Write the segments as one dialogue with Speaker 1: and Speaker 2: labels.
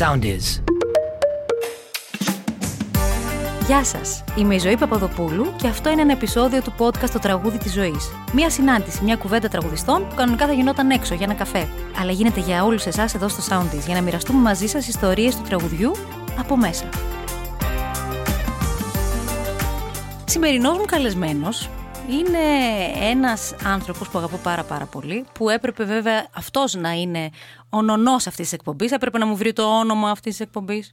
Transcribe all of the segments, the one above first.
Speaker 1: sound is.
Speaker 2: Γεια σας. Είμαι η Ζωή Παπαδοπούλου και αυτό είναι ένα επεισόδιο του podcast Το Τραγούδι της Ζωής. Μία συνάντηση, μια κουβέντα τραγουδιστών που κανονικά θα γινόταν έξω για ένα καφέ. Αλλά γίνεται για όλους εσάς εδώ στο Soundies για να μοιραστούμε μαζί σας ιστορίες του τραγουδιού από μέσα. Σημερινός μου καλεσμένος είναι ένας άνθρωπος που αγαπώ πάρα πάρα πολύ, που έπρεπε βέβαια αυτός να είναι ο νονός αυτής της εκπομπής, έπρεπε να μου βρει το όνομα αυτής της εκπομπής,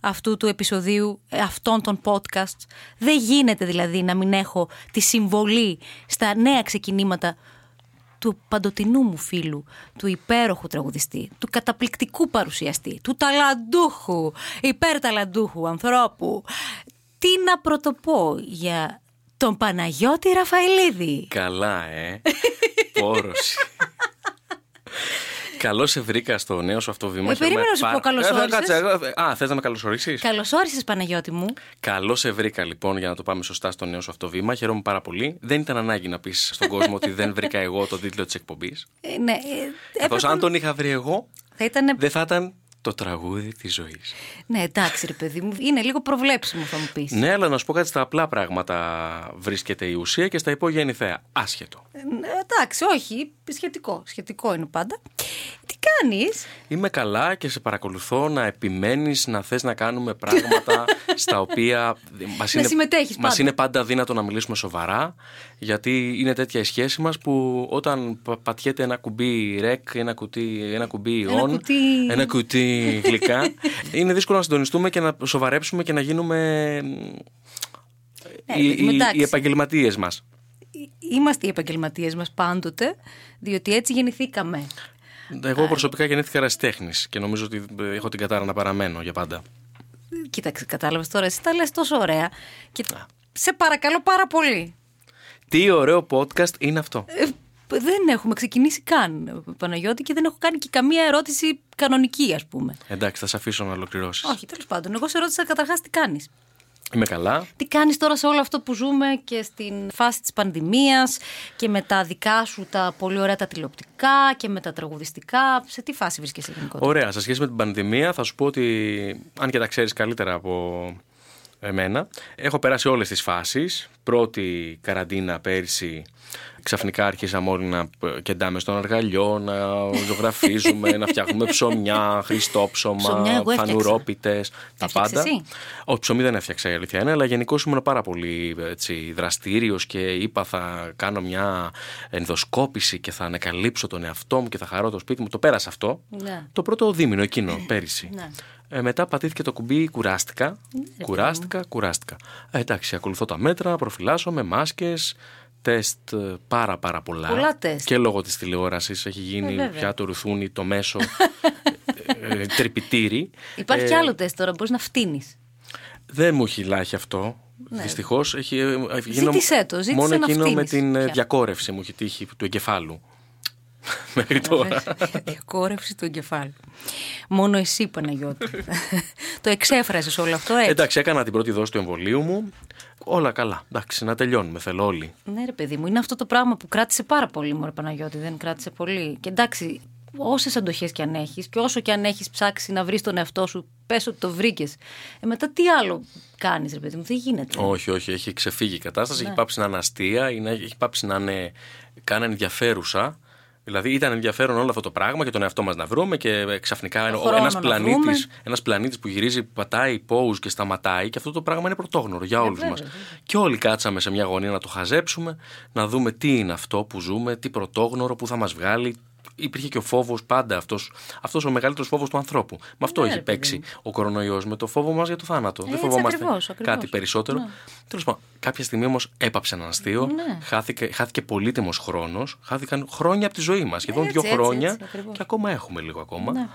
Speaker 2: αυτού του επεισοδίου, ε, αυτών των podcast. Δεν γίνεται δηλαδή να μην έχω τη συμβολή στα νέα ξεκινήματα του παντοτινού μου φίλου, του υπέροχου τραγουδιστή, του καταπληκτικού παρουσιαστή, του ταλαντούχου, υπερταλαντούχου ανθρώπου. Τι να πρωτοπώ για τον Παναγιώτη Ραφαηλίδη.
Speaker 3: Καλά, ε. Πόρωση. Καλώς σε βρήκα στο νέο σου αυτό βήμα.
Speaker 2: Ε, περίμενα να σου πω καλώς
Speaker 3: Ε, θα-
Speaker 2: όρισες.
Speaker 3: κάτσε, εγώ- Α, θες να με καλωσορίσει;
Speaker 2: Καλώ όρισε, Παναγιώτη μου.
Speaker 3: Καλώς σε βρήκα λοιπόν για να το πάμε σωστά στο νέο σου αυτό βήμα. Χαίρομαι πάρα πολύ. Δεν ήταν ανάγκη να πεις στον κόσμο ότι δεν βρήκα εγώ το τίτλο της εκπομπής.
Speaker 2: Ε, ναι, ε,
Speaker 3: Καθώς
Speaker 2: έπρεπε-
Speaker 3: αν τον είχα βρει εγώ,
Speaker 2: Θα ήταν.
Speaker 3: δεν θα ήταν το τραγούδι της ζωής.
Speaker 2: Ναι, εντάξει, ρε παιδί μου. Είναι λίγο προβλέψιμο, θα μου πεις.
Speaker 3: Ναι, αλλά να σου πω κάτι στα απλά πράγματα βρίσκεται η ουσία και στα υπόγεια είναι η θέα. Άσχετο.
Speaker 2: εντάξει, όχι. Σχετικό. Σχετικό είναι πάντα. Τι κάνεις;
Speaker 3: Είμαι καλά και σε παρακολουθώ να επιμένεις να θες να κάνουμε πράγματα στα οποία μας
Speaker 2: Να
Speaker 3: είναι,
Speaker 2: συμμετέχεις
Speaker 3: μας
Speaker 2: πάντα.
Speaker 3: είναι πάντα δύνατο να μιλήσουμε σοβαρά γιατί είναι τέτοια η σχέση μας που όταν πα- πατιέται ένα κουμπί ρεκ, ένα, κουτί, ένα κουμπί
Speaker 2: Ένα
Speaker 3: on,
Speaker 2: κουτί.
Speaker 3: ένα κουτί γλυκά είναι δύσκολο να συντονιστούμε και να σοβαρέψουμε και να γίνουμε
Speaker 2: Ναι,
Speaker 3: οι,
Speaker 2: παιδί μου,
Speaker 3: οι,
Speaker 2: εντάξει.
Speaker 3: οι επαγγελματίες μας.
Speaker 2: Είμαστε οι επαγγελματίες μας πάντοτε, διότι έτσι γεννηθήκαμε.
Speaker 3: Εγώ προσωπικά γεννήθηκα ερασιτέχνης και νομίζω ότι έχω την κατάρα να παραμένω για πάντα.
Speaker 2: Κοίταξε, κατάλαβες τώρα. Εσύ τα λες τόσο ωραία. Και σε παρακαλώ πάρα πολύ.
Speaker 3: Τι ωραίο podcast είναι αυτό.
Speaker 2: Ε, δεν έχουμε ξεκινήσει καν, Παναγιώτη, και δεν έχω κάνει και καμία ερώτηση κανονική, ας πούμε.
Speaker 3: Εντάξει, θα σε αφήσω να ολοκληρώσεις.
Speaker 2: Όχι, τέλος πάντων. Εγώ σε ρώτησα καταρχάς τι κάνεις.
Speaker 3: Είμαι καλά.
Speaker 2: Τι κάνεις τώρα σε όλο αυτό που ζούμε και στην φάση της πανδημίας και με τα δικά σου τα πολύ ωραία τα τηλεοπτικά και με τα τραγουδιστικά. Σε τι φάση βρίσκεσαι γενικότερα;
Speaker 3: Ωραία. Σε σχέση με την πανδημία, θα σου πω ότι αν και τα ξέρεις καλύτερα από εμένα, έχω περάσει όλες τις φάσεις. Πρώτη καραντίνα πέρσι. Ξαφνικά άρχισαμε όλοι να κεντάμε στον αργαλιό, να ζωγραφίζουμε, να φτιάχνουμε ψωμιά, χριστόψωμα,
Speaker 2: Ψωμιά εγώ έφτιαξα.
Speaker 3: φανουρόπιτες, τα
Speaker 2: Έφτιαξες
Speaker 3: πάντα.
Speaker 2: εσύ;
Speaker 3: Όχι, ψωμί δεν έφτιαξα η αλήθεια είναι, αλλά γενικώς ήμουν πάρα πολύ έτσι, δραστήριος και είπα θα κάνω μια ενδοσκόπηση και θα ανακαλύψω τον εαυτό μου και θα χαρώ το σπίτι μου. Το πέρασα αυτό.
Speaker 2: Ναι.
Speaker 3: Το πρώτο δίμηνο εκείνο, πέρυσι.
Speaker 2: Ναι.
Speaker 3: Ε, μετά πατήθηκε το κουμπί, κουράστηκα. κουράστηκα, κουράστηκα. Ε, εντάξει, ακολουθώ τα μέτρα, προφυλάσσομαι, μάσκες, τεστ ε, πάρα πάρα πολλά.
Speaker 2: Πολλά τεστ.
Speaker 3: Και λόγω της τηλεόρασης έχει γίνει
Speaker 2: βέβαια.
Speaker 3: πια το ρουθούνι, το μέσο ε, ε, τρυπητήρι.
Speaker 2: Υπάρχει
Speaker 3: Ε,
Speaker 2: κι άλλο τεστ τώρα, μπορείς να φτύνεις.
Speaker 3: δεν μου έχει λάχει αυτό. Ναι. Δυστυχώς έχει. ε, ε, γίνω-
Speaker 2: Ζήτησέ το, ζήτησε
Speaker 3: Μόνο
Speaker 2: να
Speaker 3: εκείνο με
Speaker 2: φτύνεις
Speaker 3: την ε,
Speaker 2: πια.
Speaker 3: διακόρευση μου έχει τύχει του εγκεφάλου. Μέχρι τώρα.
Speaker 2: Διακόρευση του εγκεφάλου. Μόνο εσύ, Παναγιώτη. το εξέφρασες όλο αυτό έτσι.
Speaker 3: Εντάξει, έκανα την πρώτη δόση του εμβολίου μου. Όλα καλά. Εντάξει, να τελειώνουμε. Θέλω όλοι.
Speaker 2: Ναι, ρε παιδί μου, είναι αυτό το πράγμα που κράτησε πάρα πολύ, Μωρέ Παναγιώτη. Δεν κράτησε πολύ. Και εντάξει, όσες αντοχές κι αν έχεις και όσο κι αν έχεις ψάξει να βρεις τον εαυτό σου, πες ότι το βρήκες. Ε, μετά τι άλλο κάνεις, ρε παιδί μου, δεν γίνεται.
Speaker 3: Όχι, όχι, έχει ξεφύγει η κατάσταση. Έχει πάψει να είναι αστεία, είναι, έχει πάψει να είναι καν ενδιαφέρουσα. Δηλαδή ήταν ενδιαφέρον όλο αυτό το πράγμα και τον εαυτό μας να βρούμε και ε, ξαφνικά
Speaker 2: Το χρόνο
Speaker 3: ένας
Speaker 2: να
Speaker 3: πλανήτης
Speaker 2: βρούμε.
Speaker 3: ένας πλανήτης που γυρίζει, που πατάει pause και σταματάει και αυτό το πράγμα είναι πρωτόγνωρο για όλους
Speaker 2: βέβαια,
Speaker 3: μας.
Speaker 2: βέβαια.
Speaker 3: Και όλοι κάτσαμε σε μια γωνία να το χαζέψουμε, να δούμε τι είναι αυτό που ζούμε, τι πρωτόγνωρο, που θα μας βγάλει. Υπήρχε και ο φόβος πάντα αυτός αυτός ο μεγαλύτερος φόβος του ανθρώπου. Με αυτό
Speaker 2: Ναι,
Speaker 3: έχει
Speaker 2: ρε παιδί
Speaker 3: παίξει ο κορονοϊός, με το φόβο μας για το θάνατο. Δεν
Speaker 2: Έτσι
Speaker 3: φοβόμαστε
Speaker 2: ακριβώς, ακριβώς.
Speaker 3: κάτι περισσότερο.
Speaker 2: Ναι.
Speaker 3: Τέλος πάντων, κάποια στιγμή όμως έπαψε έναν αστείο.
Speaker 2: Ναι.
Speaker 3: Χάθηκε, χάθηκε πολύτιμος χρόνος. Χάθηκαν χρόνια από τη ζωή μας. Σχεδόν
Speaker 2: Έτσι,
Speaker 3: δύο
Speaker 2: έτσι,
Speaker 3: χρόνια.
Speaker 2: έτσι, ακριβώς.
Speaker 3: και ακόμα έχουμε λίγο ακόμα.
Speaker 2: Ναι.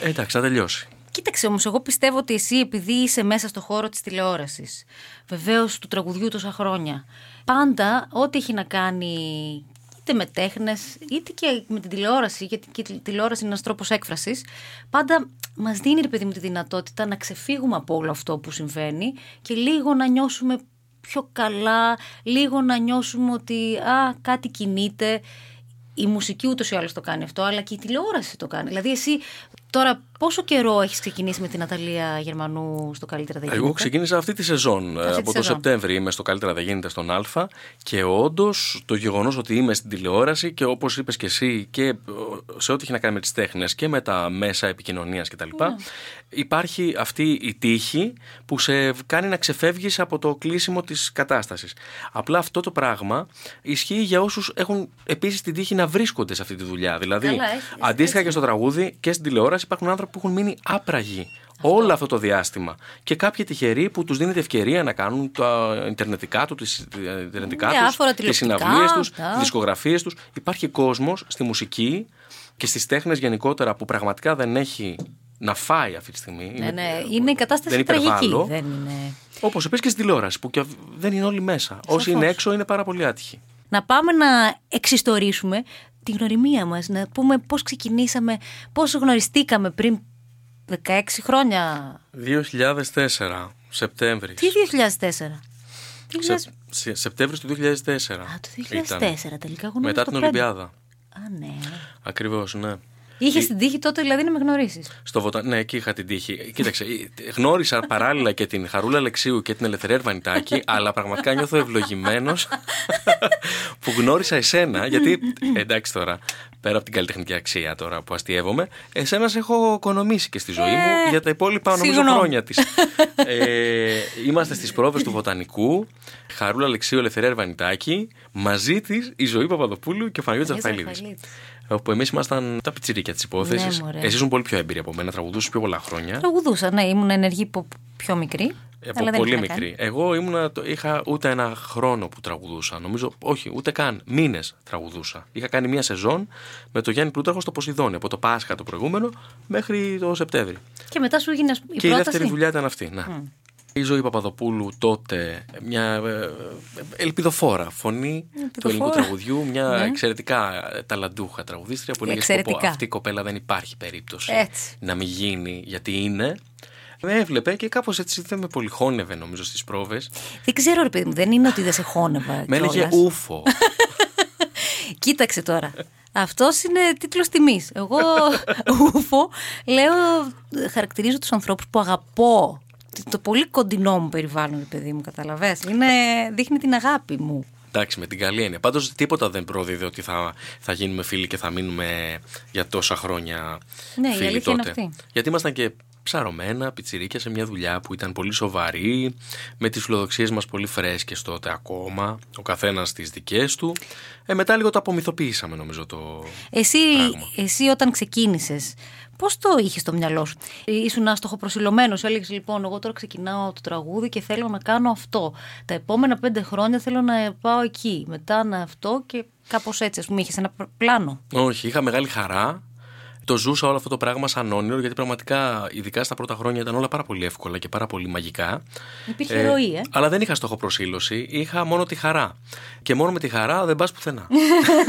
Speaker 3: Ε, εντάξει, να τελειώσει.
Speaker 2: Κοίταξε όμως, εγώ πιστεύω ότι εσύ, επειδή είσαι μέσα στο χώρο της τηλεόρασης, βεβαίως του τραγουδιού τόσα χρόνια, πάντα ό,τι έχει να κάνει είτε με τέχνες, είτε και με την τηλεόραση, γιατί και η τηλεόραση είναι ένας τρόπος έκφρασης, πάντα μας δίνει, ρε παιδί μου, τη δυνατότητα να ξεφύγουμε από όλο αυτό που συμβαίνει και λίγο να νιώσουμε πιο καλά, λίγο να νιώσουμε ότι α, κάτι κινείται. Η μουσική ούτως ή άλλως το κάνει αυτό, αλλά και η τηλεόραση το κάνει. Δηλαδή, εσύ Τώρα, πόσο καιρό έχεις ξεκινήσει με την Αταλία Γερμανού στο Καλύτερα Δεν Γίνεται.
Speaker 3: Εγώ ξεκίνησα αυτή τη σεζόν.
Speaker 2: Αυτή τη
Speaker 3: από το
Speaker 2: σεζόν.
Speaker 3: Σεπτέμβρη είμαι στο Καλύτερα Δεν Γίνεται στον Α. Και όντως το γεγονός ότι είμαι στην τηλεόραση και όπως είπες και εσύ, και ε, σε ό,τι έχει να κάνει με τις τέχνες και με τα μέσα επικοινωνίας κτλ.
Speaker 2: Ναι.
Speaker 3: Υπάρχει αυτή η τύχη που σε κάνει να ξεφεύγεις από το κλείσιμο της κατάστασης. Απλά αυτό το πράγμα ισχύει για όσους έχουν επίσης την τύχη να βρίσκονται σε αυτή τη δουλειά. Δηλαδή,
Speaker 2: Καλά, έχει-
Speaker 3: αντίστοιχα
Speaker 2: έτσι.
Speaker 3: και στο τραγούδι και στην τηλεόραση υπάρχουν άνθρωποι που έχουν μείνει άπραγοι όλο αυτό το διάστημα. Και κάποιοι τυχεροί που τους δίνεται ευκαιρία να κάνουν τα ιντερνετικά του, τις ιντερνετικά τους,
Speaker 2: Διάφορα
Speaker 3: τις
Speaker 2: τηλεοπτικά,
Speaker 3: συναυλίες τους,
Speaker 2: τα-
Speaker 3: τις δισκογραφίες τους. Υπάρχει κόσμος στη μουσική και στις τέχνες γενικότερα που πραγματικά δεν έχει να φάει αυτή τη στιγμή.
Speaker 2: Ναι, ναι, είναι η κατάσταση
Speaker 3: δεν
Speaker 2: τραγική.
Speaker 3: υπερβάλλω.
Speaker 2: Δεν είναι...
Speaker 3: Όπως επίσης και στην τηλεόραση που και αυ- δεν είναι όλοι μέσα. Όσοι είναι έξω είναι πάρα πολύ άτυχοι.
Speaker 2: Να πάμε να εξιστορήσουμε τη γνωριμία μας, να πούμε πώς ξεκινήσαμε, πώς γνωριστήκαμε πριν 16 χρόνια.
Speaker 3: 2004, Σεπτέμβρης.
Speaker 2: Τι 2004. Τι
Speaker 3: Σε,
Speaker 2: 2000...
Speaker 3: σε, Σεπτέμβρης του 2004.
Speaker 2: Α, το 2004
Speaker 3: ήταν.
Speaker 2: τελικά. Εγώ νόμιζα
Speaker 3: Μετά
Speaker 2: το
Speaker 3: την
Speaker 2: πέντε.
Speaker 3: Ολυμπιάδα.
Speaker 2: Α, ναι.
Speaker 3: Ακριβώς, ναι.
Speaker 2: Είχε την τύχη τότε δηλαδή να με γνωρίσεις.
Speaker 3: Στο Βοτα... Ναι, εκεί είχα την τύχη. Κοίταξε, γνώρισα παράλληλα και την Χαρούλα Αλεξίου και την Ελευθερία Ερβανιτάκη, αλλά πραγματικά νιώθω ευλογημένος που γνώρισα εσένα, γιατί εντάξει τώρα, πέρα από την καλλιτεχνική αξία τώρα που αστείευομαι, εσένα σε έχω οικονομήσει και στη ζωή μου για τα υπόλοιπα νομίζω
Speaker 2: συγγνώμη.
Speaker 3: χρόνια της. Ε, είμαστε στις πρόβε του Βοτανικού, Χαρούλα Αλεξίου, Ελευθερία Ερβανιτάκη, μαζί της η Ζωή Παπαδοπούλου και ο Παναγιώτης
Speaker 2: Παναγιώτης
Speaker 3: Ραφαηλίδης.
Speaker 2: Ραφαηλίδης.
Speaker 3: Όπου εμείς ήμασταν τα πιτσιρίκια της υπόθεσης.
Speaker 2: Ναι, μωρέ.
Speaker 3: Εσύ ήσουν πολύ πιο έμπειρη από μένα, τραγουδούσες πιο πολλά χρόνια.
Speaker 2: Τραγουδούσα, ναι, ήμουν ενεργή από πιο μικρή.
Speaker 3: Ε, Από
Speaker 2: αλλά δεν
Speaker 3: πολύ
Speaker 2: είχα
Speaker 3: μικρή.
Speaker 2: κάνει.
Speaker 3: Εγώ ήμουνα, το- είχα ούτε ένα χρόνο που τραγουδούσα. Νομίζω, όχι, ούτε καν. Μήνες τραγουδούσα. Είχα κάνει μία σεζόν με τον Γιάννη Πλούταρχο στο Ποσειδόνιο. Από το Πάσχα το προηγούμενο μέχρι το Σεπτέμβρη.
Speaker 2: Και μετά σου έγινε η
Speaker 3: και η
Speaker 2: πρόταση;
Speaker 3: δεύτερη δουλειά ήταν αυτή. Ναι. Η Ζωή Παπαδοπούλου τότε, μια ε, ελπιδοφόρα φωνή του ελληνικού
Speaker 2: Ελπιδοφόρα.
Speaker 3: τραγουδιού, μια
Speaker 2: Ναι.
Speaker 3: εξαιρετικά ε, ταλαντούχα τραγουδίστρια που έλεγε
Speaker 2: Εξαιρετικά.
Speaker 3: σκοπό αυτή η κοπέλα δεν υπάρχει περίπτωση
Speaker 2: Έτσι.
Speaker 3: να μην γίνει γιατί είναι. Με έβλεπε και κάπως έτσι δεν με πολυχώνευε νομίζω στις πρόβες.
Speaker 2: Δεν ξέρω, ρε παιδί μου, δεν είναι ότι δεν σε χώνευα.
Speaker 3: Με έλεγε
Speaker 2: κιόλας.
Speaker 3: ούφο.
Speaker 2: Κοίταξε τώρα. Αυτός είναι τίτλος τιμής. Εγώ, ούφο, λέω, χαρακτηρίζω τους ανθρώπους που αγαπώ. Το πολύ κοντινό μου περιβάλλον, ρε παιδί μου, καταλαβες. Είναι, δείχνει την αγάπη μου.
Speaker 3: Εντάξει, με την καλή έννοια. Πάντως τίποτα δεν πρόδιδε ότι θα, θα γίνουμε φίλοι και θα μείνουμε για τόσα χρόνια
Speaker 2: Ναι, η
Speaker 3: φίλοι
Speaker 2: αλήθεια είναι
Speaker 3: τότε.
Speaker 2: αυτή.
Speaker 3: Γιατί ήμασταν και ψαρωμένα, πιτσιρίκια σε μια δουλειά που ήταν πολύ σοβαρή, με τις φιλοδοξίες μας πολύ φρέσκες τότε ακόμα, ο καθένας τις δικές του. Ε, μετά λίγο το απομυθοποιήσαμε νομίζω το
Speaker 2: Εσύ,
Speaker 3: πράγμα.
Speaker 2: εσύ όταν ξεκίνησες, πώς το είχες στο μυαλό σου, Ήσουν άστοχο προσιλωμένο. Έλεγες λοιπόν, εγώ τώρα ξεκινάω το τραγούδι και θέλω να κάνω αυτό. Τα επόμενα πέντε χρόνια θέλω να πάω εκεί. Μετά να αυτό και κάπως έτσι. Α πούμε, είχες ένα πλάνο.
Speaker 3: Όχι, είχα μεγάλη χαρά. Το ζούσα όλο αυτό το πράγμα σαν όνειρο, γιατί πραγματικά, ειδικά στα πρώτα χρόνια, ήταν όλα πάρα πολύ εύκολα και πάρα πολύ μαγικά.
Speaker 2: Υπήρχε ροή, ε.
Speaker 3: Αλλά δεν είχα στόχο προσήλωση, είχα μόνο τη χαρά. Και μόνο με τη χαρά δεν πας πουθενά.